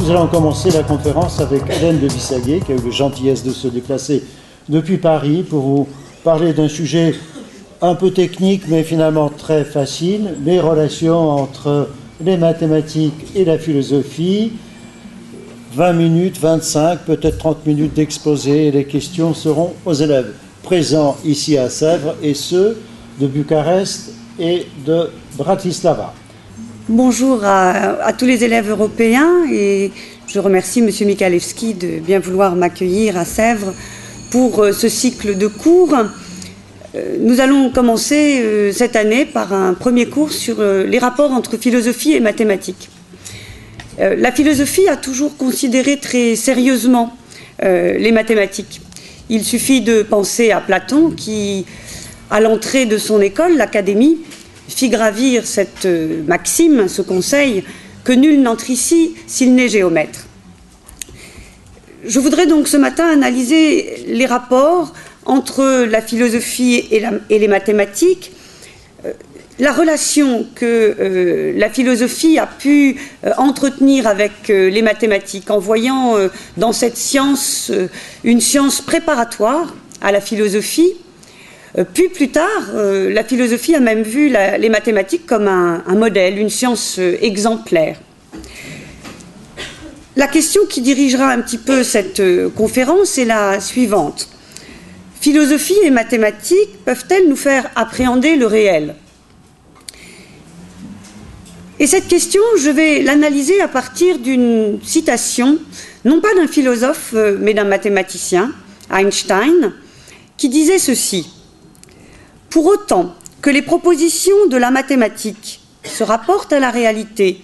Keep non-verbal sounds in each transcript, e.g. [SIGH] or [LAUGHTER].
Nous allons commencer la conférence avec Hélène de Vissaguet, qui a eu la gentillesse de se déplacer depuis Paris pour vous parler d'un sujet un peu technique, mais finalement très facile, les relations entre les mathématiques et la philosophie. 20 minutes, 25, peut-être 30 minutes d'exposé et les questions seront aux élèves présents ici à Sèvres et ceux de Bucarest et de Bratislava. Bonjour à, tous les élèves européens et je remercie M. Mikalewski de bien vouloir m'accueillir à Sèvres pour euh, ce cycle de cours. Euh, nous allons commencer euh, cette année par un premier cours sur les rapports entre philosophie et mathématiques. La philosophie a toujours considéré très sérieusement les mathématiques. Il suffit de penser à Platon qui, à l'entrée de son école, l'Académie, fit gravir cette euh, maxime, ce conseil, que nul n'entre ici s'il n'est géomètre. Je voudrais donc ce matin analyser les rapports entre la philosophie et, les mathématiques, euh, la relation que euh, la philosophie a pu entretenir avec les mathématiques en voyant dans cette science une science préparatoire à la philosophie, puis plus tard, euh, la philosophie a même vu les mathématiques comme un, modèle, une science euh, exemplaire. La question qui dirigera un petit peu cette conférence est la suivante. Philosophie et mathématiques peuvent-elles nous faire appréhender le réel? Et cette question, je vais l'analyser à partir d'une citation, non pas d'un philosophe, mais d'un mathématicien, Einstein, qui disait ceci. Pour autant que les propositions de la mathématique se rapportent à la réalité,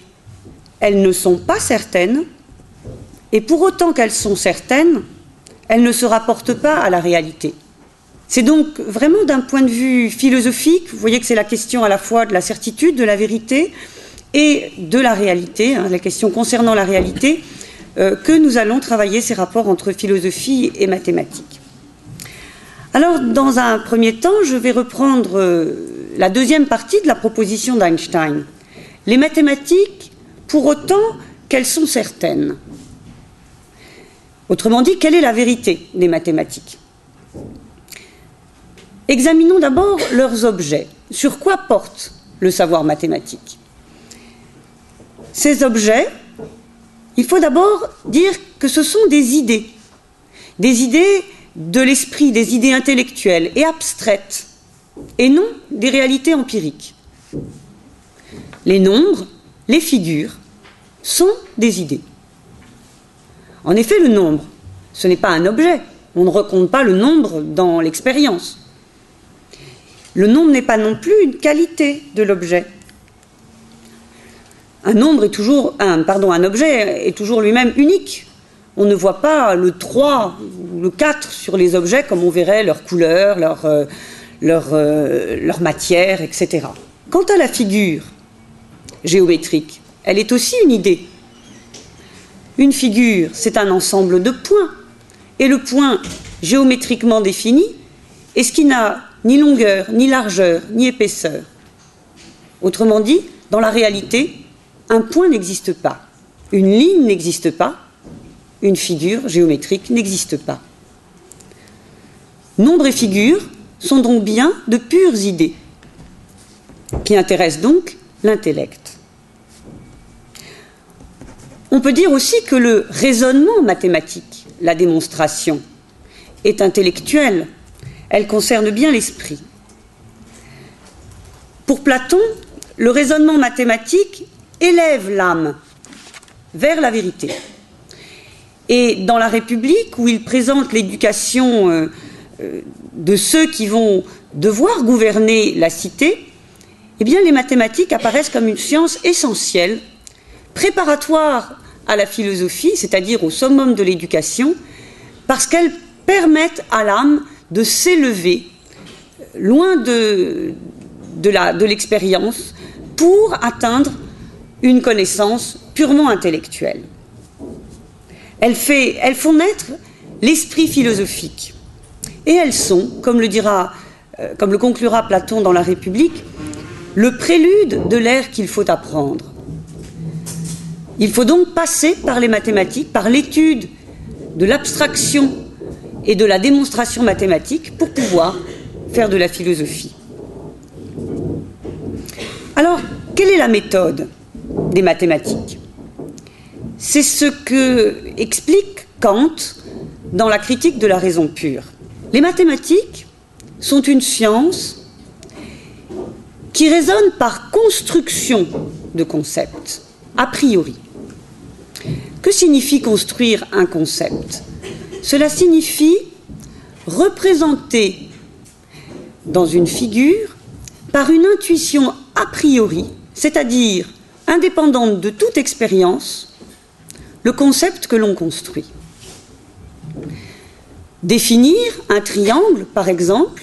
elles ne sont pas certaines, et pour autant qu'elles sont certaines, elles ne se rapportent pas à la réalité. C'est donc vraiment d'un point de vue philosophique, vous voyez que c'est la question à la fois de la certitude, de la vérité et de la réalité, hein, la question concernant la réalité, euh, que nous allons travailler ces rapports entre philosophie et mathématiques. Alors, dans un premier temps, je vais reprendre euh, la deuxième partie de la proposition d'Einstein. Les mathématiques, pour autant qu'elles sont certaines. Autrement dit, quelle est la vérité des mathématiques? Examinons d'abord leurs objets. Sur quoi porte le savoir mathématique? Ces objets, il faut d'abord dire que ce sont des idées. Des idées de l'esprit, des idées intellectuelles et abstraites, et non des réalités empiriques. Les nombres, les figures, sont des idées. En effet, le nombre, ce n'est pas un objet. On ne recompte pas le nombre dans l'expérience. Le nombre n'est pas non plus une qualité de l'objet. Un nombre est toujours, un, un objet est toujours lui-même unique on ne voit pas le 3 ou le 4 sur les objets comme on verrait leur couleur, leur, euh, euh, leur, matière, etc. Quant à la figure géométrique, elle est aussi une idée. Une figure, c'est un ensemble de points. Et le point géométriquement défini est ce qui n'a ni longueur, ni largeur, ni épaisseur. Autrement dit, dans la réalité, un point n'existe pas, une ligne n'existe pas, une figure géométrique n'existe pas. Nombre et figure sont donc bien de pures idées, qui intéressent donc l'intellect. On peut dire aussi que le raisonnement mathématique, la démonstration, est intellectuelle. Elle concerne bien l'esprit. Pour Platon, le raisonnement mathématique élève l'âme vers la vérité. Et dans la République, où il présente l'éducation euh, euh, de ceux qui vont devoir gouverner la cité, eh les mathématiques apparaissent comme une science essentielle, préparatoire à la philosophie, c'est-à-dire au summum de l'éducation, parce qu'elles permettent à l'âme de s'élever loin de l'expérience pour atteindre une connaissance purement intellectuelle. Elles, font naître l'esprit philosophique. Et elles sont, comme le, dira, euh, comme le conclura Platon dans La République, le prélude de l'ère qu'il faut apprendre. Il faut donc passer par les mathématiques, par l'étude de l'abstraction et de la démonstration mathématique pour pouvoir faire de la philosophie. Alors, quelle est la méthode des mathématiques? C'est ce que explique Kant dans la critique de la raison pure. Les mathématiques sont une science qui raisonne par construction de concepts, a priori. Que signifie construire un concept? Cela signifie représenter dans une figure par une intuition a priori, c'est-à-dire indépendante de toute expérience, le concept que l'on construit. Définir un triangle, par exemple,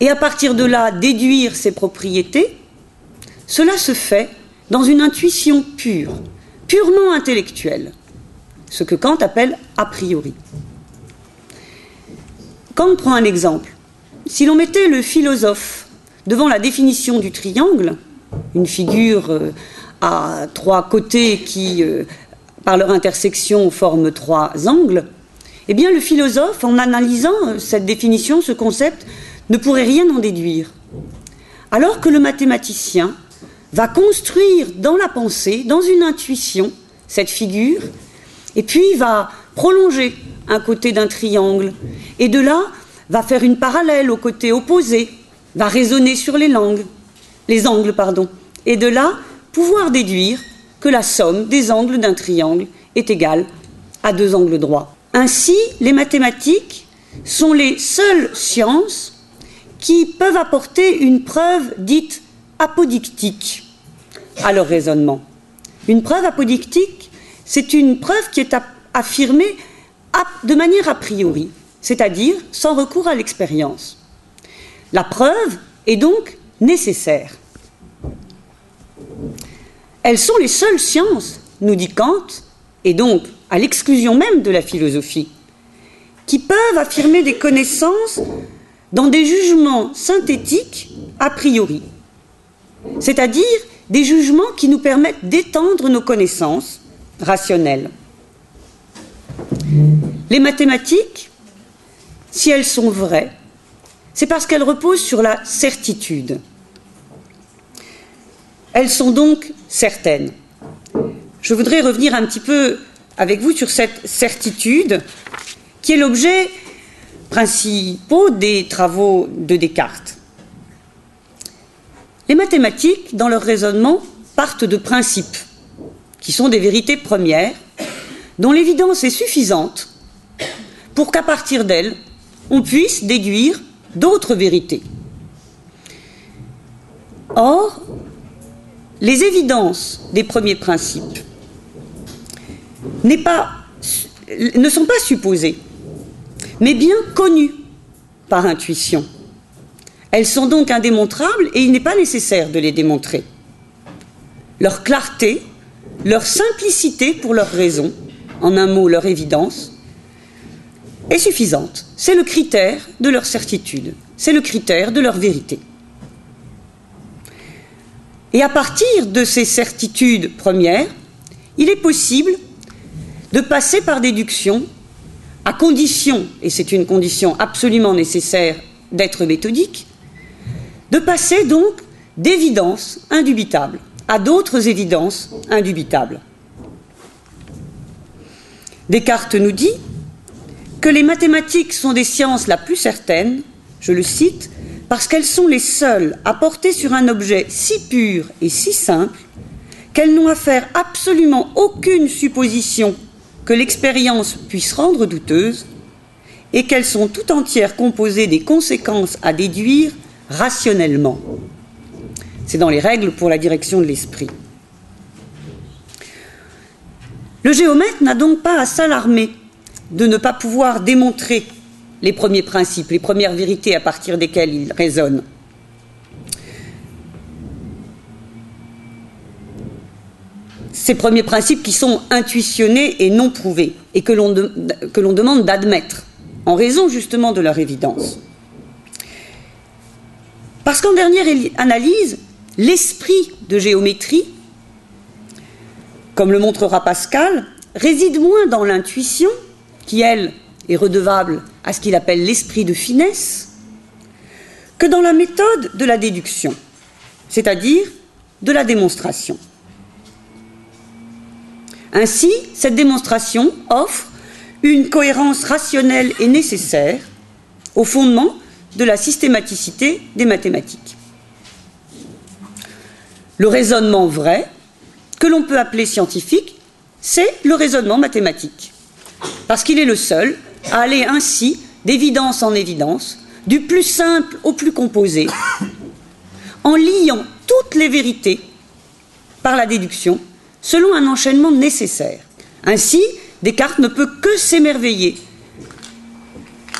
et à partir de là déduire ses propriétés, cela se fait dans une intuition pure, purement intellectuelle, ce que Kant appelle a priori. Kant prend un exemple. Si l'on mettait le philosophe devant la définition du triangle, une figure euh, à trois côtés qui, euh, par leur intersection, forment trois angles, eh bien le philosophe, en analysant euh, cette définition, ce concept, ne pourrait rien en déduire. Alors que le mathématicien va construire dans la pensée, dans une intuition, cette figure, et puis va prolonger un côté d'un triangle, et de là va faire une parallèle au côté opposé, va raisonner sur les langues, les angles, pardon, et de là pouvoir déduire que la somme des angles d'un triangle est égale à deux angles droits. Ainsi, les mathématiques sont les seules sciences qui peuvent apporter une preuve dite apodictique à leur raisonnement. Une preuve apodictique, c'est une preuve qui est affirmée de manière a priori, c'est-à-dire sans recours à l'expérience. La preuve est donc nécessaire. Elles sont les seules sciences, nous dit Kant, et donc à l'exclusion même de la philosophie, qui peuvent affirmer des connaissances dans des jugements synthétiques a priori, c'est-à-dire des jugements qui nous permettent d'étendre nos connaissances rationnelles. Les mathématiques, si elles sont vraies, c'est parce qu'elles reposent sur la certitude. Elles sont donc certaines. Je voudrais revenir un petit peu avec vous sur cette certitude qui est l'objet principaux des travaux de Descartes. Les mathématiques, dans leur raisonnement, partent de principes, qui sont des vérités premières, dont l'évidence est suffisante pour qu'à partir d'elles, on puisse déduire d'autres vérités. Or, les évidences des premiers principes ne sont pas supposées, mais bien connues par intuition. Elles sont donc indémontrables et il n'est pas nécessaire de les démontrer. Leur clarté, leur simplicité pour leur raison, en un mot leur évidence, est suffisante. C'est le critère de leur certitude, c'est le critère de leur vérité. Et à partir de ces certitudes premières, il est possible de passer par déduction, à condition, et c'est une condition absolument nécessaire d'être méthodique, de passer donc d'évidences indubitables à d'autres évidences indubitables. Descartes nous dit que les mathématiques sont des sciences la plus certaines, je le cite, parce qu'elles sont les seules à porter sur un objet si pur et si simple qu'elles n'ont à faire absolument aucune supposition que l'expérience puisse rendre douteuse et qu'elles sont tout entières composées des conséquences à déduire rationnellement. C'est dans les règles pour la direction de l'esprit. Le géomètre n'a donc pas à s'alarmer de ne pas pouvoir démontrer les premiers principes, les premières vérités à partir desquelles il raisonne. Ces premiers principes qui sont intuitionnés et non prouvés, et que l'on demande d'admettre, en raison justement de leur évidence. Parce qu'en dernière analyse, l'esprit de géométrie comme le montrera Pascal, réside moins dans l'intuition, qui, elle, est redevable à ce qu'il appelle l'esprit de finesse, que dans la méthode de la déduction, c'est-à-dire de la démonstration. Ainsi, cette démonstration offre une cohérence rationnelle et nécessaire au fondement de la systématicité des mathématiques. Le raisonnement vrai, que l'on peut appeler scientifique, c'est le raisonnement mathématique, parce qu'il est le seul à aller ainsi d'évidence en évidence, du plus simple au plus composé, [COUGHS] en liant toutes les vérités par la déduction selon un enchaînement nécessaire. Ainsi, Descartes ne peut que s'émerveiller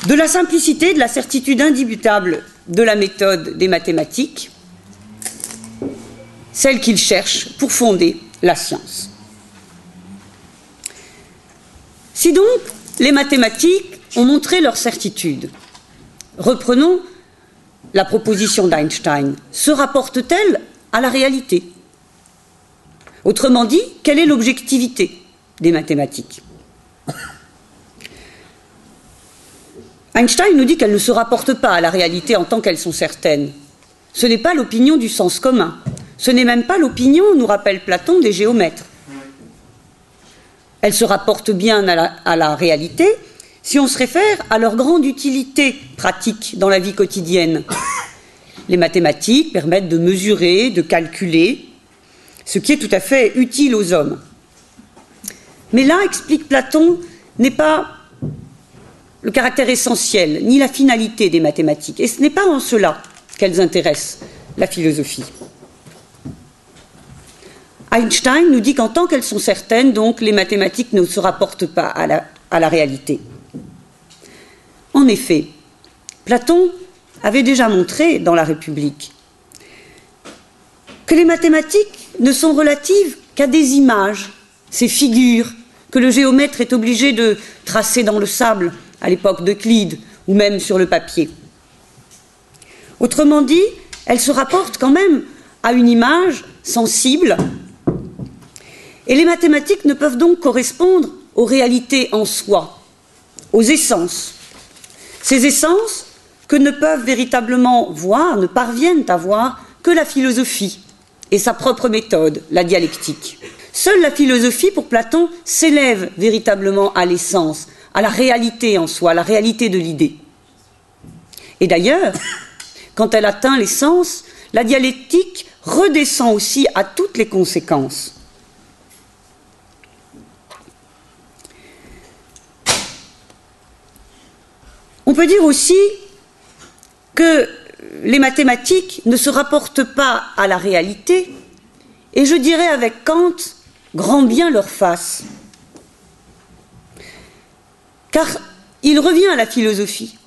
de la simplicité, de la certitude indubitable de la méthode des mathématiques, celle qu'il cherche pour fonder la science. Si donc les mathématiques ont montré leur certitude, reprenons la proposition d'Einstein, se rapporte-t-elle à la réalité? Autrement dit, quelle est l'objectivité des mathématiques? Einstein nous dit qu'elles ne se rapportent pas à la réalité en tant qu'elles sont certaines. Ce n'est pas l'opinion du sens commun. Ce n'est même pas l'opinion, nous rappelle Platon, des géomètres. Elles se rapportent bien à la, réalité si on se réfère à leur grande utilité pratique dans la vie quotidienne. Les mathématiques permettent de mesurer, de calculer, ce qui est tout à fait utile aux hommes. Mais là, explique Platon, n'est pas le caractère essentiel, ni la finalité des mathématiques. Et ce n'est pas en cela qu'elles intéressent la philosophie. Einstein nous dit qu'en tant qu'elles sont certaines, donc, les mathématiques ne se rapportent pas à la, réalité. En effet, Platon avait déjà montré dans la République que les mathématiques ne sont relatives qu'à des images, ces figures que le géomètre est obligé de tracer dans le sable à l'époque d'Euclide ou même sur le papier. Autrement dit, elle se rapporte quand même à une image sensible et les mathématiques ne peuvent donc correspondre aux réalités en soi, aux essences. Ces essences que ne peuvent véritablement voir, ne parviennent à voir que la philosophie et sa propre méthode, la dialectique. Seule la philosophie, pour Platon, s'élève véritablement à l'essence, à la réalité en soi, à la réalité de l'idée. Et d'ailleurs, quand elle atteint l'essence, la dialectique redescend aussi à toutes les conséquences. On peut dire aussi que les mathématiques ne se rapportent pas à la réalité, et je dirais avec Kant, grand bien leur face. Car il revient à la philosophie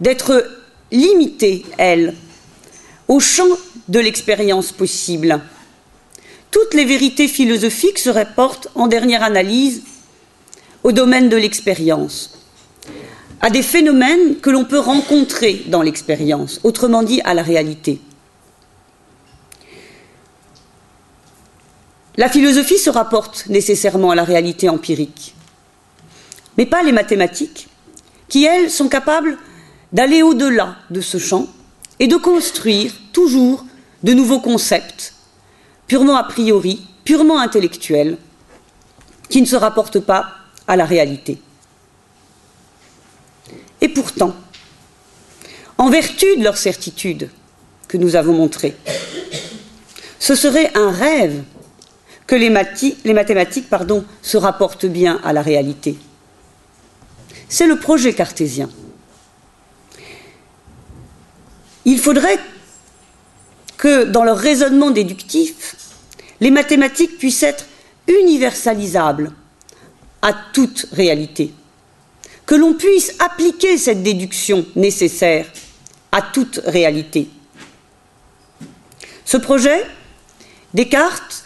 d'être limitée, elle, au champ de l'expérience possible. Toutes les vérités philosophiques se rapportent en dernière analyse au domaine de l'expérience, à des phénomènes que l'on peut rencontrer dans l'expérience, autrement dit à la réalité. La philosophie se rapporte nécessairement à la réalité empirique mais pas les mathématiques, qui, elles, sont capables d'aller au-delà de ce champ et de construire toujours de nouveaux concepts, purement a priori, purement intellectuels, qui ne se rapportent pas à la réalité. Et pourtant, en vertu de leur certitude que nous avons montrée, ce serait un rêve que les, mathématiques se rapportent bien à la réalité c'est le projet cartésien. Il faudrait que dans leur raisonnement déductif, les mathématiques puissent être universalisables à toute réalité, que l'on puisse appliquer cette déduction nécessaire à toute réalité. Ce projet, Descartes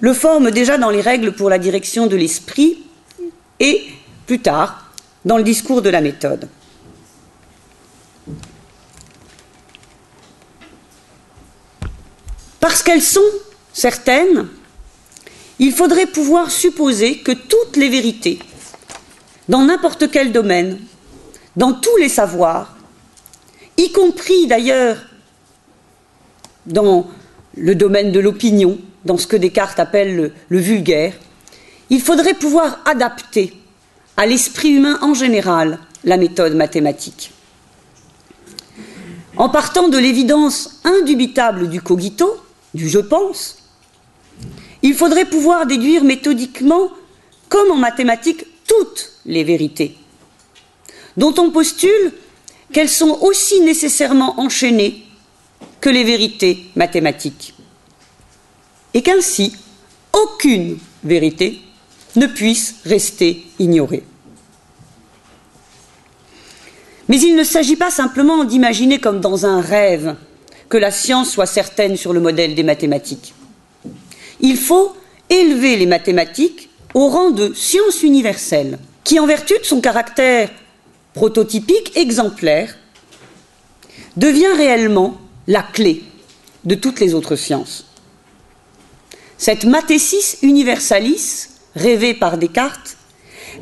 le forme déjà dans les règles pour la direction de l'esprit et, plus tard, dans le discours de la méthode. Parce qu'elles sont certaines, il faudrait pouvoir supposer que toutes les vérités, dans n'importe quel domaine, dans tous les savoirs, y compris d'ailleurs dans le domaine de l'opinion, dans ce que Descartes appelle le, vulgaire, il faudrait pouvoir adapter à l'esprit humain en général la méthode mathématique. En partant de l'évidence indubitable du cogito, du je pense, il faudrait pouvoir déduire méthodiquement, comme en mathématiques, toutes les vérités, dont on postule qu'elles sont aussi nécessairement enchaînées que les vérités mathématiques, et qu'ainsi aucune vérité ne puisse rester ignorée. Mais il ne s'agit pas simplement d'imaginer comme dans un rêve que la science soit certaine sur le modèle des mathématiques. Il faut élever les mathématiques au rang de science universelle, qui, en vertu de son caractère prototypique, exemplaire, devient réellement la clé de toutes les autres sciences. Cette mathésis universalis, rêvée par Descartes,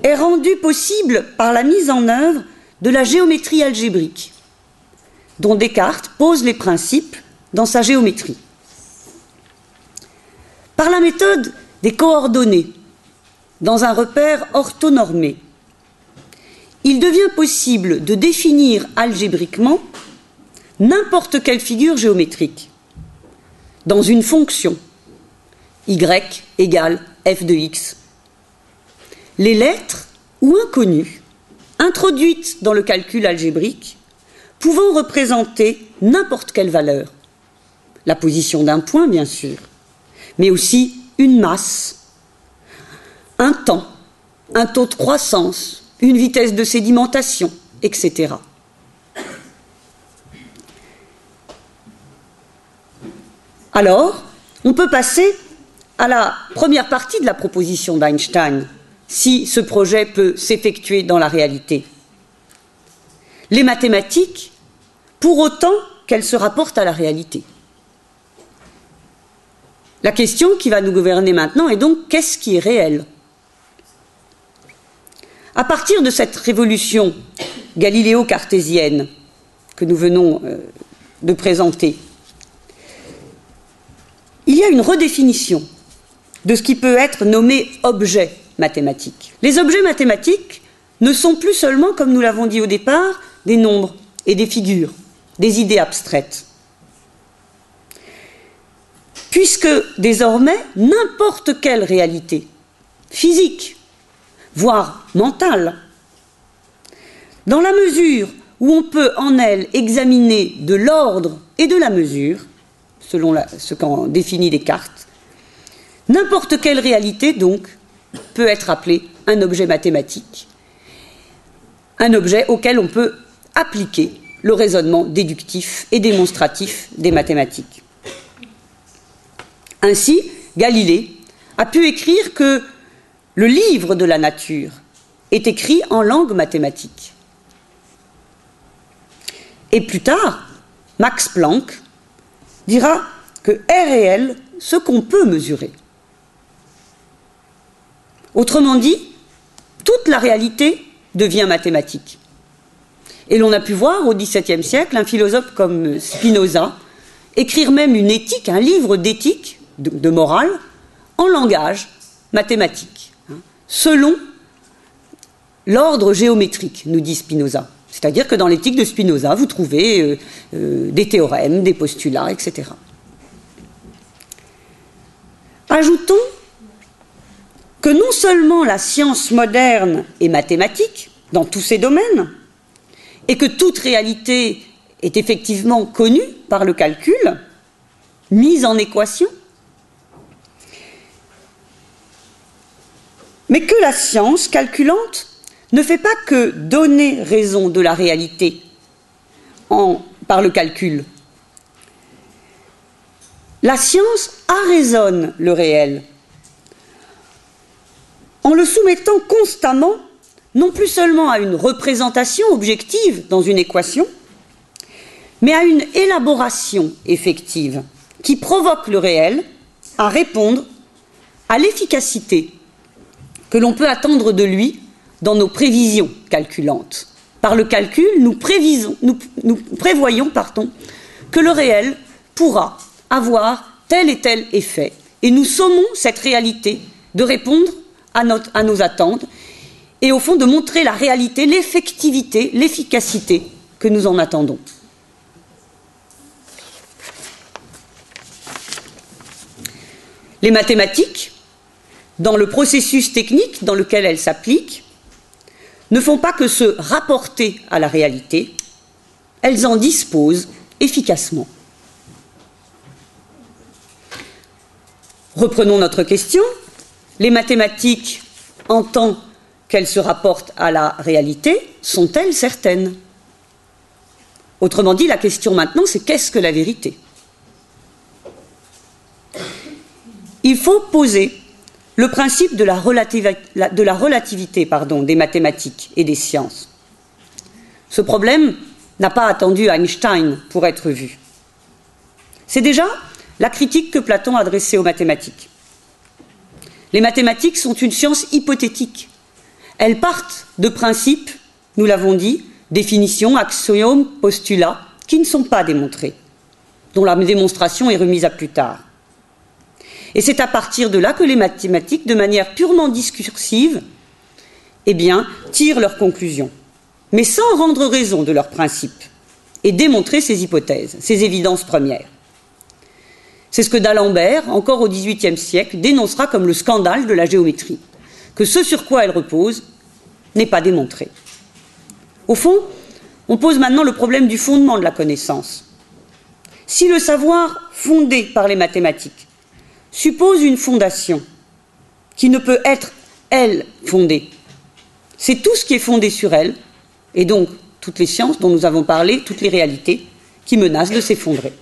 est rendue possible par la mise en œuvre de la géométrie algébrique, dont Descartes pose les principes dans sa géométrie. Par la méthode des coordonnées, dans un repère orthonormé, il devient possible de définir algébriquement n'importe quelle figure géométrique dans une fonction y égale f de x. Les lettres ou inconnues introduites dans le calcul algébrique pouvant représenter n'importe quelle valeur. La position d'un point, bien sûr, mais aussi une masse, un temps, un taux de croissance, une vitesse de sédimentation, etc. Alors, on peut passer à la première partie de la proposition d'Einstein, si ce projet peut s'effectuer dans la réalité. Les mathématiques, pour autant qu'elles se rapportent à la réalité. La question qui va nous gouverner maintenant est donc qu'est-ce qui est réel? À partir de cette révolution galiléo-cartésienne que nous venons euh, de présenter, il y a une redéfinition de ce qui peut être nommé objet mathématique. Les objets mathématiques ne sont plus seulement, comme nous l'avons dit au départ, des nombres et des figures, des idées abstraites. Puisque désormais, n'importe quelle réalité, physique, voire mentale, dans la mesure où on peut en elle examiner de l'ordre et de la mesure, selon ce qu'en définit Descartes, n'importe quelle réalité, donc, peut être appelée un objet mathématique, un objet auquel on peut appliquer le raisonnement déductif et démonstratif des mathématiques. Ainsi, Galilée a pu écrire que le livre de la nature est écrit en langue mathématique. Et plus tard, Max Planck dira que est réel ce qu'on peut mesurer. Autrement dit, toute la réalité devient mathématique. Et l'on a pu voir au XVIIe siècle un philosophe comme Spinoza écrire même une éthique, un livre d'éthique, de, morale, en langage mathématique, selon l'ordre géométrique, nous dit Spinoza. C'est-à-dire que dans l'éthique de Spinoza, vous trouvez euh, euh, des théorèmes, des postulats, etc. Ajoutons que non seulement la science moderne est mathématique dans tous ces domaines, et que toute réalité est effectivement connue par le calcul, mise en équation, mais que la science calculante ne fait pas que donner raison de la réalité par le calcul. La science arraisonne le réel en le soumettant constamment non plus seulement à une représentation objective dans une équation, mais à une élaboration effective qui provoque le réel à répondre à l'efficacité que l'on peut attendre de lui dans nos prévisions calculantes. Par le calcul, nous, prévoyons que le réel pourra avoir tel et tel effet. Et nous sommons cette réalité de répondre à nos attentes et au fond de montrer la réalité, l'effectivité, l'efficacité que nous en attendons. Les mathématiques, dans le processus technique dans lequel elles s'appliquent, ne font pas que se rapporter à la réalité, elles en disposent efficacement. Reprenons notre question. Les mathématiques, en tant qu'elles se rapportent à la réalité, sont-elles certaines? Autrement dit, la question maintenant, c'est qu'est-ce que la vérité? Il faut poser le principe de la, relativité des mathématiques et des sciences. Ce problème n'a pas attendu Einstein pour être vu. C'est déjà la critique que Platon adressait aux mathématiques. Les mathématiques sont une science hypothétique. Elles partent de principes, nous l'avons dit, définitions, axiomes, postulats, qui ne sont pas démontrés, dont la démonstration est remise à plus tard. Et c'est à partir de là que les mathématiques, de manière purement discursive, eh tirent leurs conclusions, mais sans rendre raison de leurs principes et démontrer ces hypothèses, ces évidences premières. C'est ce que d'Alembert, encore au XVIIIe siècle, dénoncera comme le scandale de la géométrie, que ce sur quoi elle repose n'est pas démontré. Au fond, on pose maintenant le problème du fondement de la connaissance. Si le savoir fondé par les mathématiques suppose une fondation qui ne peut être, elle, fondée. C'est tout ce qui est fondé sur elle, et donc toutes les sciences dont nous avons parlé, toutes les réalités, qui menacent de s'effondrer.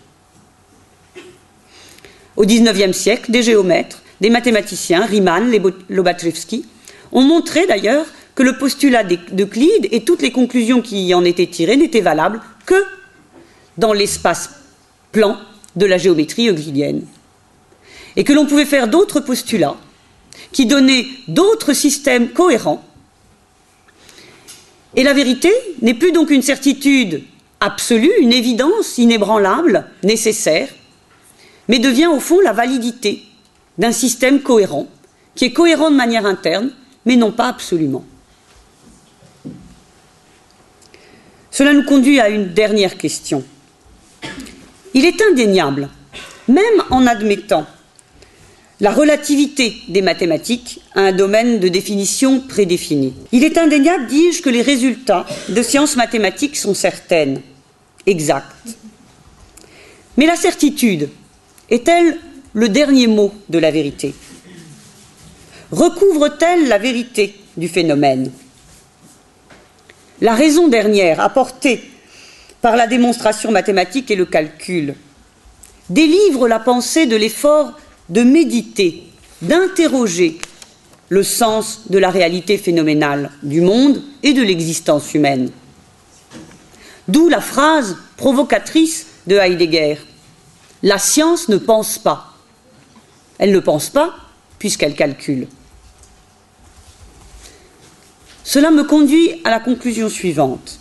Au XIXe siècle, des géomètres, des mathématiciens, Riemann, Lobachevsky, ont montré d'ailleurs que le postulat d'Euclide et toutes les conclusions qui y en étaient tirées n'étaient valables que dans l'espace plan de la géométrie euclidienne et que l'on pouvait faire d'autres postulats qui donnaient d'autres systèmes cohérents. Et la vérité n'est plus donc une certitude absolue, une évidence inébranlable, nécessaire, mais devient au fond la validité d'un système cohérent, qui est cohérent de manière interne, mais non pas absolument. Cela nous conduit à une dernière question. Il est indéniable, même en admettant la relativité des mathématiques a un domaine de définition prédéfini. Il est indéniable, dis-je, que les résultats de sciences mathématiques sont certaines, exactes. Mais la certitude est-elle le dernier mot de la vérité? Recouvre-t-elle la vérité du phénomène? La raison dernière, apportée par la démonstration mathématique et le calcul, délivre la pensée de l'effort de méditer, d'interroger le sens de la réalité phénoménale du monde et de l'existence humaine. D'où la phrase provocatrice de Heidegger. La science ne pense pas. Elle ne pense pas puisqu'elle calcule. Cela me conduit à la conclusion suivante.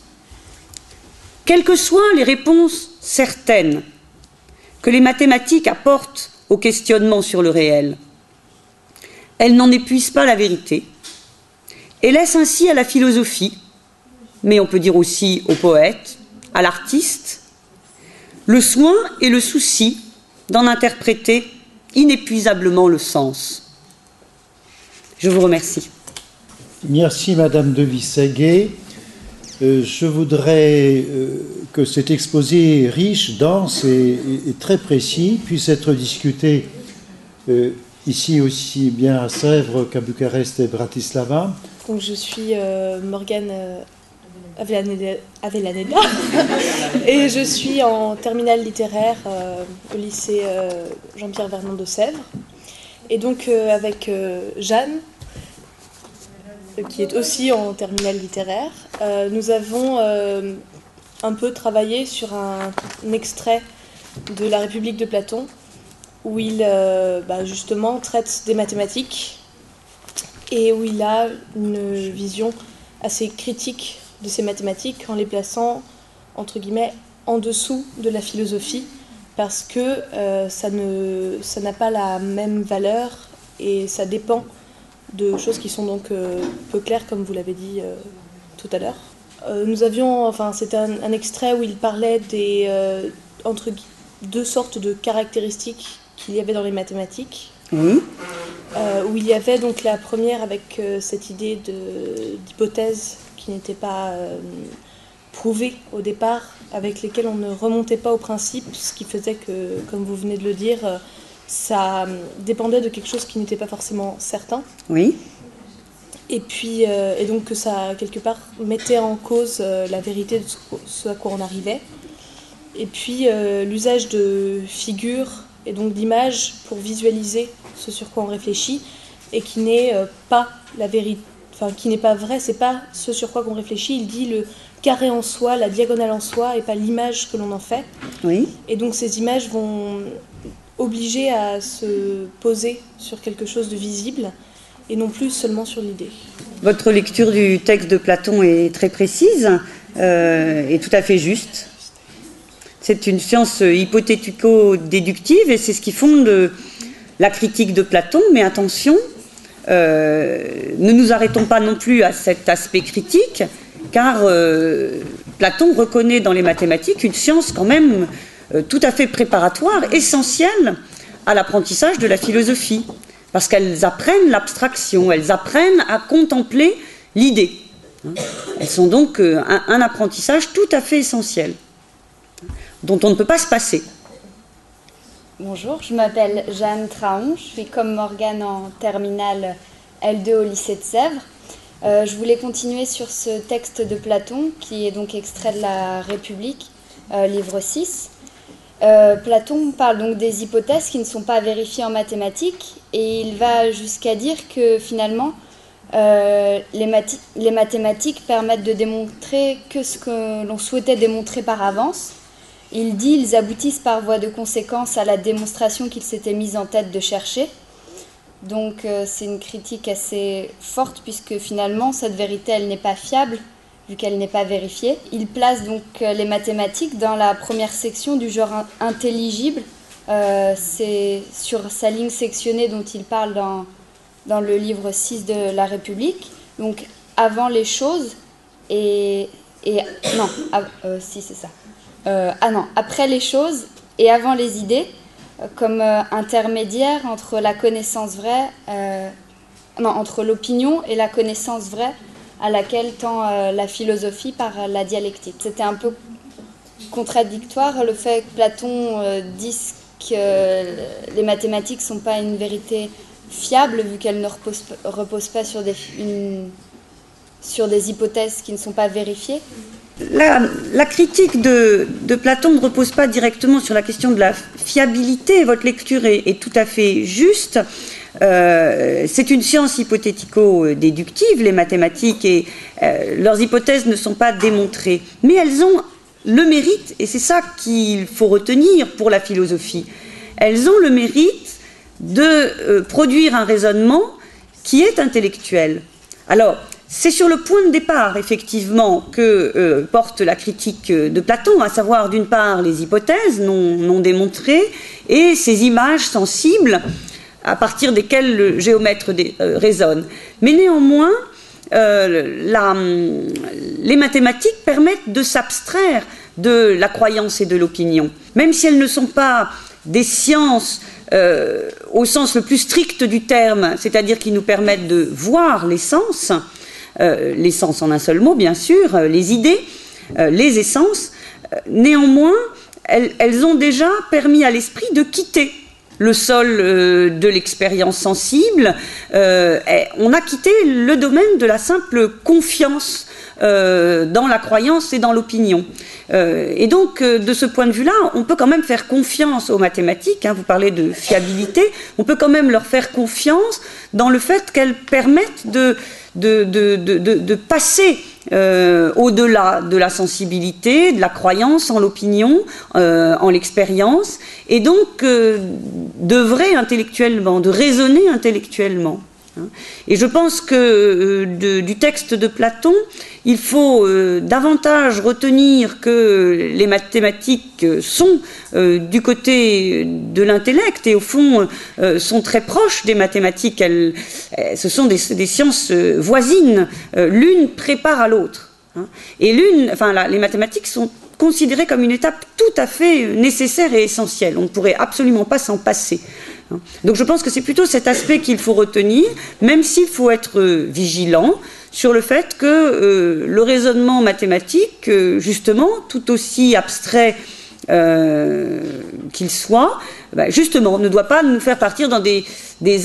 Quelles que soient les réponses certaines que les mathématiques apportent au questionnement sur le réel. Elle n'en épuise pas la vérité et laisse ainsi à la philosophie, mais on peut dire aussi au poète, à l'artiste, le soin et le souci d'en interpréter inépuisablement le sens. Je vous remercie. Merci Madame de Vissaguet. Euh, je voudrais euh, que cet exposé riche, dense et, très précis puisse être discuté euh, ici aussi bien à Sèvres qu'à Bucarest et Bratislava. Donc je suis Morgane Avelaneda [LAUGHS] et je suis en terminale littéraire au lycée Jean-Pierre Vernon de Sèvres. Et donc avec Jeanne, qui est aussi en terminale littéraire, euh, nous avons euh, un peu travaillé sur un, extrait de La République de Platon où il euh, bah, justement traite des mathématiques et où il a une vision assez critique de ces mathématiques en les plaçant entre guillemets en dessous de la philosophie parce que ça ne ça n'a pas la même valeur et ça dépend de choses qui sont donc peu claires comme vous l'avez dit tout à l'heure. nous avions enfin c'était un, un, extrait où il parlait des entre deux sortes de caractéristiques qu'il y avait dans les mathématiques. Oui. Euh, où il y avait donc la première avec euh, cette idée d'hypothèse qui n'était pas euh, prouvée au départ, avec lesquelles on ne remontait pas au principe, ce qui faisait que, comme vous venez de le dire, ça dépendait de quelque chose qui n'était pas forcément certain. Oui. Et puis, et donc que ça, quelque part, mettait en cause la vérité de ce à quoi on arrivait. Et puis, l'usage de figures et donc d'images pour visualiser ce sur quoi on réfléchit et qui n'est euh, pas la vérité, enfin qui n'est pas vrai, c'est pas ce sur quoi on réfléchit. Il dit le carré en soi, la diagonale en soi et pas l'image que l'on en fait. Oui. Et donc ces images vont obliger à se poser sur quelque chose de visible et non plus seulement sur l'idée. Votre lecture du texte de Platon est très précise euh, et tout à fait juste. C'est une science hypothético-déductive et c'est ce qui fonde la critique de Platon. Mais attention, euh, ne nous arrêtons pas non plus à cet aspect critique, car euh, Platon reconnaît dans les mathématiques une science quand même tout à fait préparatoire, essentielle à l'apprentissage de la philosophie, parce qu'elles apprennent l'abstraction, elles apprennent à contempler l'idée. Elles sont donc un apprentissage tout à fait essentiel dont on ne peut pas se passer. Bonjour, je m'appelle Jeanne Traon, je suis comme Morgane en terminale L2 au lycée de Sèvres. Euh, je voulais continuer sur ce texte de Platon qui est donc extrait de la République, euh, livre 6. Euh, Platon parle donc des hypothèses qui ne sont pas vérifiées en mathématiques et il va jusqu'à dire que finalement les, les mathématiques permettent de démontrer que ce que l'on souhaitait démontrer par avance il dit ils aboutissent par voie de conséquence à la démonstration qu'il s'était mis en tête de chercher. Donc euh, c'est une critique assez forte puisque finalement cette vérité elle n'est pas fiable vu qu'elle n'est pas vérifiée. Il place donc euh, les mathématiques dans la première section du genre intelligible. Euh, c'est sur sa ligne sectionnée dont il parle dans, dans le livre 6 de la République. Donc avant les choses et... et non, si c'est ça. Euh, ah non, après les choses et avant les idées, euh, comme euh, intermédiaire entre la connaissance vraie, non, entre l'opinion et la connaissance vraie à laquelle tend la philosophie par la dialectique. C'était un peu contradictoire le fait que Platon dise que les mathématiques ne sont pas une vérité fiable vu qu'elles ne reposent, pas sur des, sur des hypothèses qui ne sont pas vérifiées la, critique de, Platon ne repose pas directement sur la question de la fiabilité. Votre lecture est, tout à fait juste. Euh, c'est une science hypothético-déductive, les mathématiques, et euh, leurs hypothèses ne sont pas démontrées. Mais elles ont le mérite, et c'est ça qu'il faut retenir pour la philosophie, elles ont le mérite de euh, produire un raisonnement qui est intellectuel. Alors, c'est sur le point de départ, effectivement, que porte la critique de Platon, à savoir d'une part les hypothèses non, démontrées et ces images sensibles à partir desquelles le géomètre euh, raisonne. Mais néanmoins, euh, les mathématiques permettent de s'abstraire de la croyance et de l'opinion, même si elles ne sont pas des sciences au sens le plus strict du terme, c'est-à-dire qui nous permettent de voir les sens, euh, l'essence en un seul mot, bien sûr, euh, les idées, euh, les essences. néanmoins, elles, ont déjà permis à l'esprit de quitter le sol de l'expérience sensible. on a quitté le domaine de la simple confiance dans la croyance et dans l'opinion. et donc, de ce point de vue-là, on peut quand même faire confiance aux mathématiques. Hein, vous parlez de fiabilité. On peut quand même leur faire confiance dans le fait qu'elles permettent de de, de, passer au-delà de la sensibilité, de la croyance en l'opinion, en l'expérience, et donc d'œuvrer intellectuellement, de raisonner intellectuellement. Hein. Et je pense que euh, du texte de Platon, il faut euh, davantage retenir que les mathématiques sont euh, du côté de l'intellect et au fond sont très proches des mathématiques. ce sont des, sciences voisines. L'une prépare à l'autre. Hein. Et l'une, enfin, les mathématiques sont considérées comme une étape tout à fait nécessaire et essentielle. On ne pourrait absolument pas s'en passer. Donc je pense que c'est plutôt cet aspect qu'il faut retenir, même s'il faut être euh, vigilant sur le fait que euh, le raisonnement mathématique, euh, justement, tout aussi abstrait qu'il soit, bah, justement, ne doit pas nous faire partir dans des,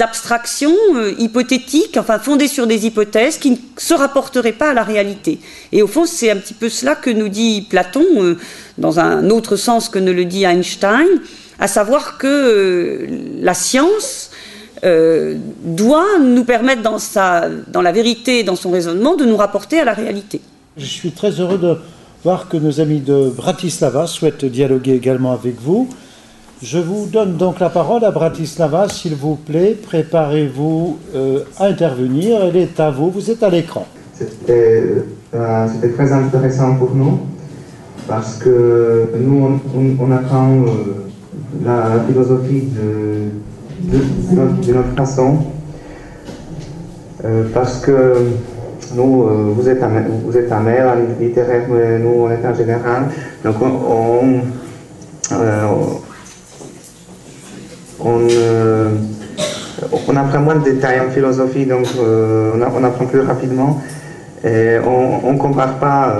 abstractions hypothétiques, enfin fondées sur des hypothèses qui ne se rapporteraient pas à la réalité. Et au fond, c'est un petit peu cela que nous dit Platon, dans un autre sens que ne le dit Einstein à savoir que euh, la science euh, doit nous permettre dans, sa, dans la vérité, dans son raisonnement, de nous rapporter à la réalité. Je suis très heureux de voir que nos amis de Bratislava souhaitent dialoguer également avec vous. Je vous donne donc la parole à Bratislava, s'il vous plaît. Préparez-vous euh, à intervenir. Elle est à vous. Vous êtes à l'écran. C'était très intéressant pour nous parce que nous, on, apprend la philosophie de, de, notre, façon, euh, parce que nous, euh, vous êtes un, vous êtes un maire littéraire, mais nous, on est un général, donc on, euh, on, apprend moins de détails en philosophie, donc on, apprend plus rapidement. Et on ne compare pas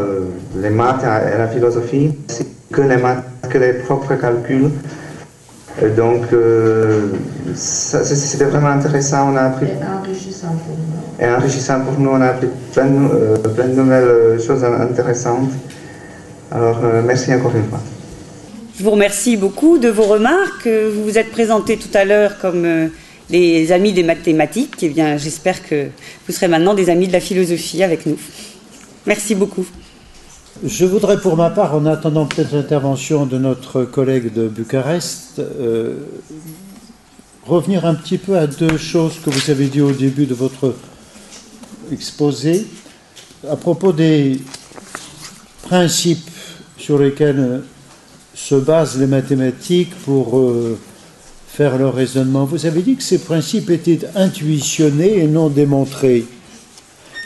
les maths et la philosophie, c'est que les maths, que les propres calculs. Donc, euh, c'était vraiment intéressant. On a appris, enrichissant pour nous. Et enrichissant pour nous. On a appris plein de, euh, plein de nouvelles choses intéressantes. Alors, euh, merci encore une fois. Je vous remercie beaucoup de vos remarques. Vous vous êtes présenté tout à l'heure comme les amis des mathématiques. Eh bien, j'espère que vous serez maintenant des amis de la philosophie avec nous. Merci beaucoup. Je voudrais pour ma part, en attendant peut-être l'intervention de notre collègue de Bucarest, euh, revenir un petit peu à deux choses que vous avez dit au début de votre exposé, à propos des principes sur lesquels se basent les mathématiques pour euh, faire leur raisonnement. Vous avez dit que ces principes étaient intuitionnés et non démontrés.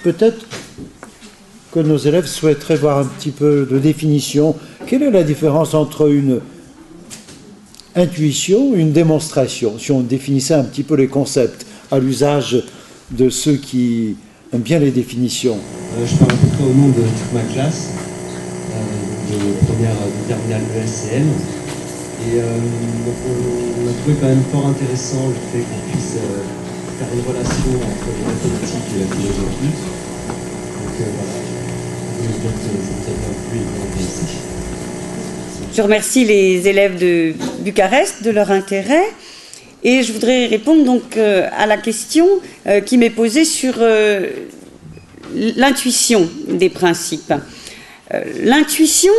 Peut-être que nos élèves souhaiteraient voir un petit peu de définition. Quelle est la différence entre une intuition et une démonstration? Si on définissait un petit peu les concepts à l'usage de ceux qui bien les définitions. Euh, je parle à peu près au nom de toute ma classe, euh, de première de terminale ESCM. Et euh, on, a trouvé quand même fort intéressant le fait qu'on puisse faire une relation entre les mathématiques et la philosophie. Donc voilà, je remercie les élèves de Bucarest de leur intérêt et je voudrais répondre donc euh, à la question euh, qui m'est posée sur euh, l'intuition des principes. L'intuition,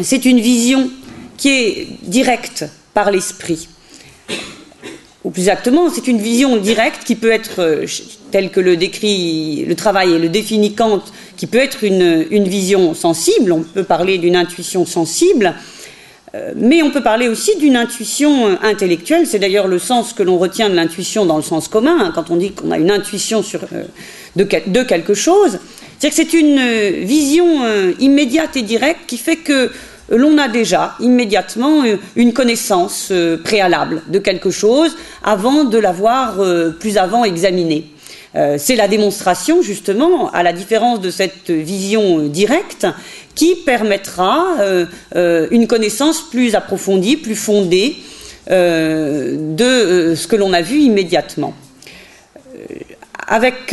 c'est une vision qui est directe par l'esprit. Ou plus exactement, c'est une vision directe qui peut être, telle que le décrit le travail et le définit Kant, qui peut être une, vision sensible, on peut parler d'une intuition sensible, mais on peut parler aussi d'une intuition euh, intellectuelle. C'est d'ailleurs le sens que l'on retient de l'intuition dans le sens commun, hein, quand on dit qu'on a une intuition sur, de, de, quelque chose. C'est-à-dire que c'est une vision immédiate et directe qui fait que l'on a déjà immédiatement euh, une connaissance euh, préalable de quelque chose avant de l'avoir euh, plus avant examiné. C'est la démonstration, justement, à la différence de cette vision directe, qui permettra une connaissance plus approfondie, plus fondée de ce que l'on a vu immédiatement. Avec,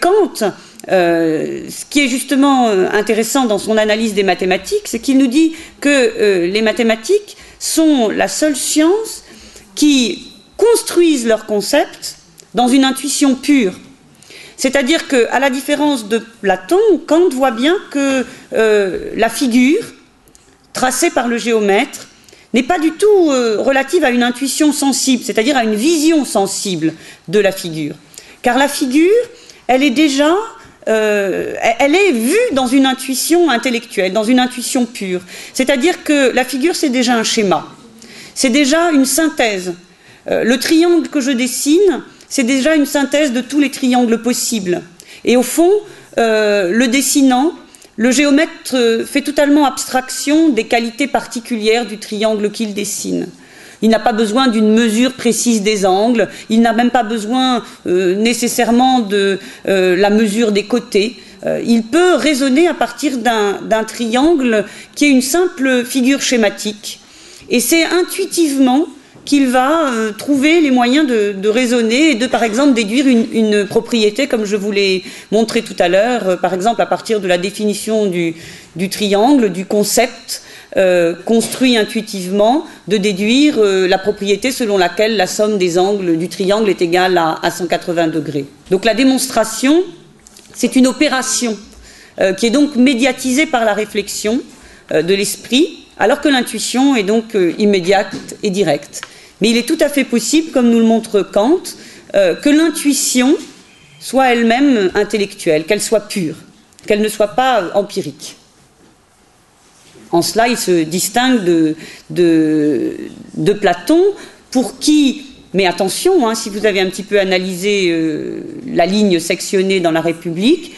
Kant, euh, ce qui est justement euh, intéressant dans son analyse des mathématiques, c'est qu'il nous dit que euh, les mathématiques sont la seule science qui construisent leurs concepts dans une intuition pure. C'est-à-dire qu'à la différence de Platon, Kant voit bien que euh, la figure tracée par le géomètre n'est pas du tout euh, relative à une intuition sensible, c'est-à-dire à une vision sensible de la figure. Car la figure, elle est déjà, euh, elle est vue dans une intuition intellectuelle, dans une intuition pure. C'est-à-dire que la figure, c'est déjà un schéma, c'est déjà une synthèse. le triangle que je dessine, c'est déjà une synthèse de tous les triangles possibles. Et au fond, euh, le dessinant, le géomètre euh, fait totalement abstraction des qualités particulières du triangle qu'il dessine. Il n'a pas besoin d'une mesure précise des angles, il n'a même pas besoin euh, nécessairement de la mesure des côtés. il peut raisonner à partir d'un triangle qui est une simple figure schématique. Et c'est intuitivement qu'il va euh, trouver les moyens de, raisonner et de, par exemple, déduire une, propriété, comme je vous l'ai montré tout à l'heure, euh, par exemple, à partir de la définition du, triangle, du concept euh, construit intuitivement, de déduire la propriété selon laquelle la somme des angles du triangle est égale à, à 180 degrés. Donc la démonstration, c'est une opération qui est donc médiatisée par la réflexion de l'esprit, alors que l'intuition est donc immédiate et directe. Mais il est tout à fait possible, comme nous le montre Kant, euh, que l'intuition soit elle-même intellectuelle, qu'elle soit pure, qu'elle ne soit pas empirique. En cela, il se distingue de, Platon, pour qui, mais attention, hein, si vous avez un petit peu analysé euh, la ligne sectionnée dans la République,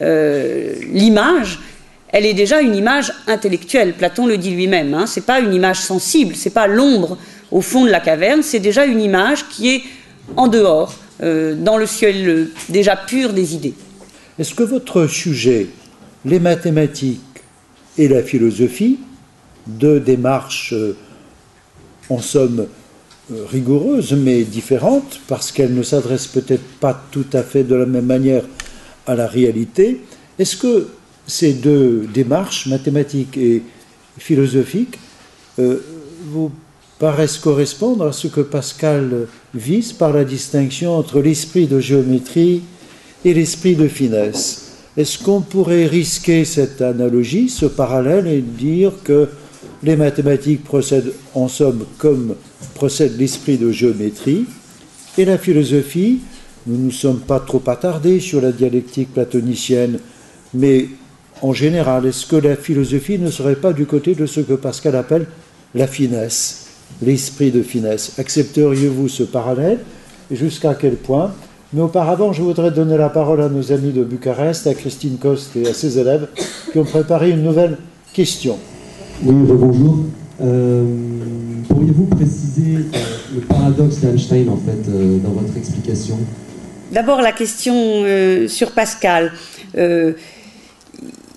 euh, l'image, elle est déjà une image intellectuelle. Platon le dit lui-même. Hein, c'est pas une image sensible, c'est pas l'ombre au fond de la caverne, c'est déjà une image qui est en dehors, euh, dans le ciel euh, déjà pur des idées. Est-ce que votre sujet, les mathématiques et la philosophie, deux démarches euh, en somme rigoureuses mais différentes, parce qu'elles ne s'adressent peut-être pas tout à fait de la même manière à la réalité, est-ce que ces deux démarches, mathématiques et philosophiques, vous paraissent correspondre à ce que Pascal vise par la distinction entre l'esprit de géométrie et l'esprit de finesse. Est-ce qu'on pourrait risquer cette analogie, ce parallèle, et dire que les mathématiques procèdent en somme comme procède l'esprit de géométrie, et la philosophie, nous ne nous sommes pas trop attardés sur la dialectique platonicienne, mais en général, est-ce que la philosophie ne serait pas du côté de ce que Pascal appelle la finesse? L'esprit de finesse. Accepteriez-vous ce parallèle? Et jusqu'à quel point? Mais auparavant, je voudrais donner la parole à nos amis de Bucarest, à Christine Coste et à ses élèves qui ont préparé une nouvelle question. Oui, bonjour. Euh, pourriez-vous préciser euh, le paradoxe d'Einstein en fait euh, dans votre explication? D'abord la question sur Pascal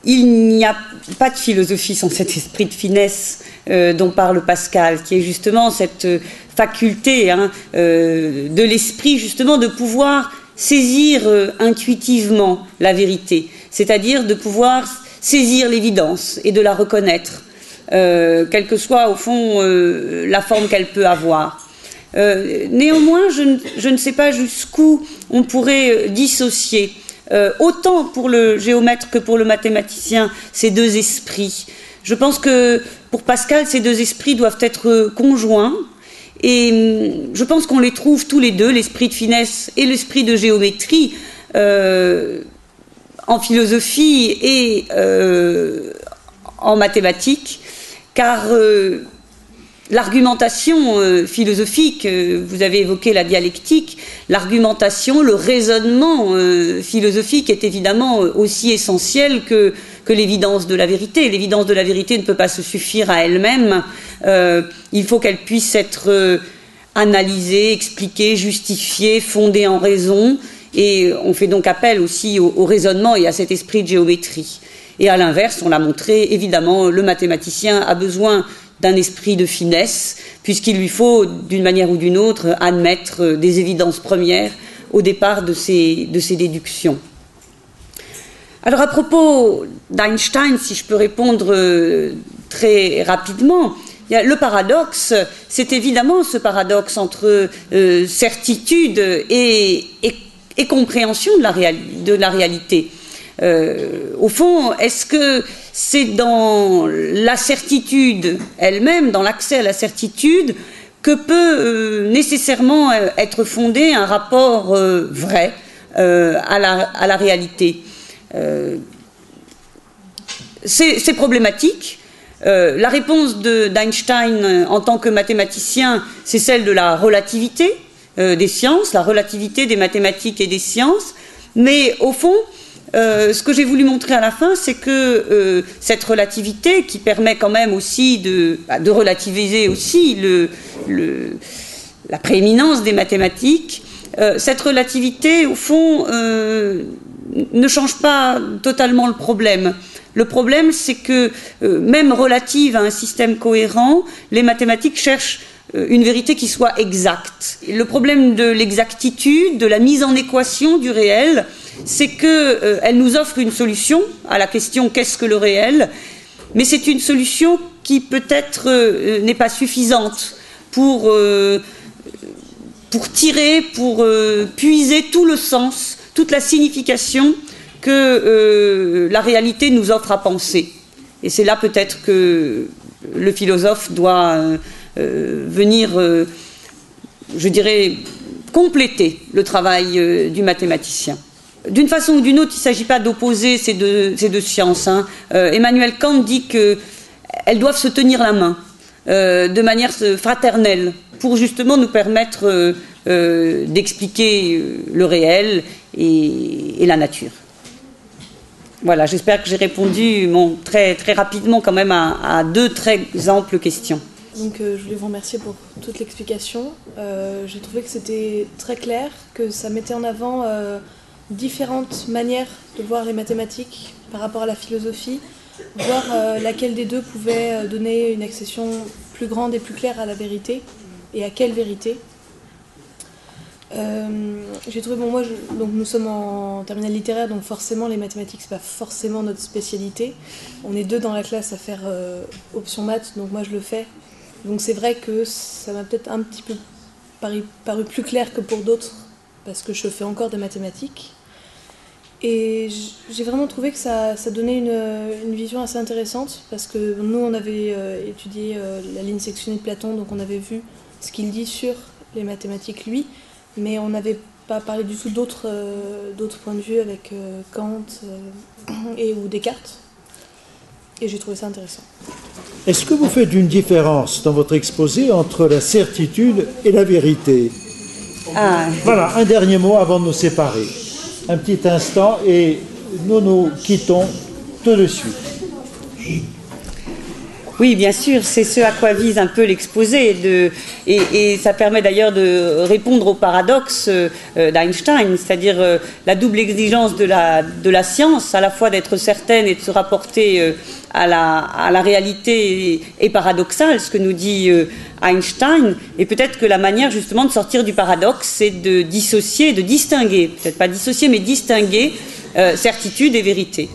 il n'y a pas de philosophie sans cet esprit de finesse euh, dont parle Pascal, qui est justement cette euh, faculté hein, euh, de l'esprit, justement, de pouvoir saisir intuitivement la vérité, c'est-à-dire de pouvoir saisir l'évidence et de la reconnaître, quelle que soit au fond la forme qu'elle peut avoir. néanmoins, je ne sais pas jusqu'où on pourrait dissocier euh, autant pour le géomètre que pour le mathématicien, ces deux esprits. Je pense que pour Pascal, ces deux esprits doivent être conjoints. Et hum, je pense qu'on les trouve tous les deux, l'esprit de finesse et l'esprit de géométrie, euh, en philosophie et euh, en mathématiques, car L'argumentation euh, philosophique, euh, vous avez évoqué la dialectique, l'argumentation, le raisonnement euh, philosophique est évidemment aussi essentiel que, que l'évidence de la vérité. L'évidence de la vérité ne peut pas se suffire à elle-même, il faut qu'elle puisse être analysée, expliquée, justifiée, fondée en raison, et on fait donc appel aussi au, au raisonnement et à cet esprit de géométrie. Et à l'inverse, on l'a montré, évidemment, le mathématicien a besoin d'un esprit de finesse, puisqu'il lui faut, d'une manière ou d'une autre, admettre des évidences premières au départ de ces déductions. Alors à propos d'Einstein, si je peux répondre euh, très rapidement, le paradoxe, c'est évidemment ce paradoxe entre euh, certitude et, compréhension de la réalité. Au fond, est-ce que c'est dans la certitude elle-même, dans l'accès à la certitude, que peut nécessairement être fondé un rapport vrai à la, réalité? C'est problématique. Euh, la réponse d'Einstein euh, en tant que mathématicien, c'est celle de la relativité euh, des sciences, la relativité des mathématiques et des sciences. Mais au fond, ce que j'ai voulu montrer à la fin, c'est que cette relativité, qui permet quand même aussi de, bah, relativiser aussi la prééminence des mathématiques, cette relativité, au fond, ne change pas totalement le problème. Le problème, c'est que euh, même relative à un système cohérent, les mathématiques cherchent euh, une vérité qui soit exacte. le problème de l'exactitude, de la mise en équation du réel, c'est qu'elle euh, nous offre une solution à la question qu'est-ce que le réel, mais c'est une solution qui peut-être n'est pas suffisante pour, pour tirer, pour puiser tout le sens, toute la signification que euh, la réalité nous offre à penser. Et c'est là peut-être que le philosophe doit euh, euh, venir, je dirais, compléter le travail du mathématicien. D'une façon ou d'une autre, il ne s'agit pas d'opposer ces deux, ces deux sciences. Hein. Emmanuel Kant dit qu'elles doivent se tenir la main de manière fraternelle pour justement nous permettre d'expliquer le réel et la nature. Voilà, j'espère que j'ai répondu très, très rapidement quand même à, deux très amples questions. Donc euh, je voulais vous remercier pour toute l'explication. Euh, j'ai trouvé que c'était très clair, que ça mettait en avant euh, différentes manières de voir les mathématiques par rapport à la philosophie, voir laquelle des deux pouvait donner une accession plus grande et plus claire à la vérité, et à quelle vérité. Euh, j'ai trouvé, bon, moi, donc nous sommes en terminale littéraire, donc forcément, les mathématiques, c'est pas forcément notre spécialité. On est deux dans la classe à faire euh, option maths, donc moi, je le fais. Donc c'est vrai que ça m'a peut-être un petit peu paru, plus clair que pour d'autres, parce que je fais encore des mathématiques. Et j'ai vraiment trouvé que ça, ça donnait une, une, vision assez intéressante, parce que nous, on avait euh, étudié la ligne sectionnée de Platon, donc on avait vu ce qu'il dit sur les mathématiques, lui mais on n'avait pas parlé du tout d'autres euh, points de vue avec euh, Kant euh, et ou Descartes. Et j'ai trouvé ça intéressant. Est-ce que vous faites une différence dans votre exposé entre la certitude et la vérité? Ah. Voilà, un dernier mot avant de nous séparer. Un petit instant et nous nous quittons tout de suite. Oui, bien sûr, c'est ce à quoi vise un peu l'exposé, et, ça permet d'ailleurs de répondre au paradoxe euh, d'Einstein, c'est-à-dire euh, la double exigence de la, science, à la fois d'être certaine et de se rapporter euh, à, la, à, la, réalité est, paradoxale, ce que nous dit Einstein, et peut-être que la manière justement de sortir du paradoxe, c'est de dissocier, de distinguer, peut-être pas dissocier, mais distinguer certitude et vérité.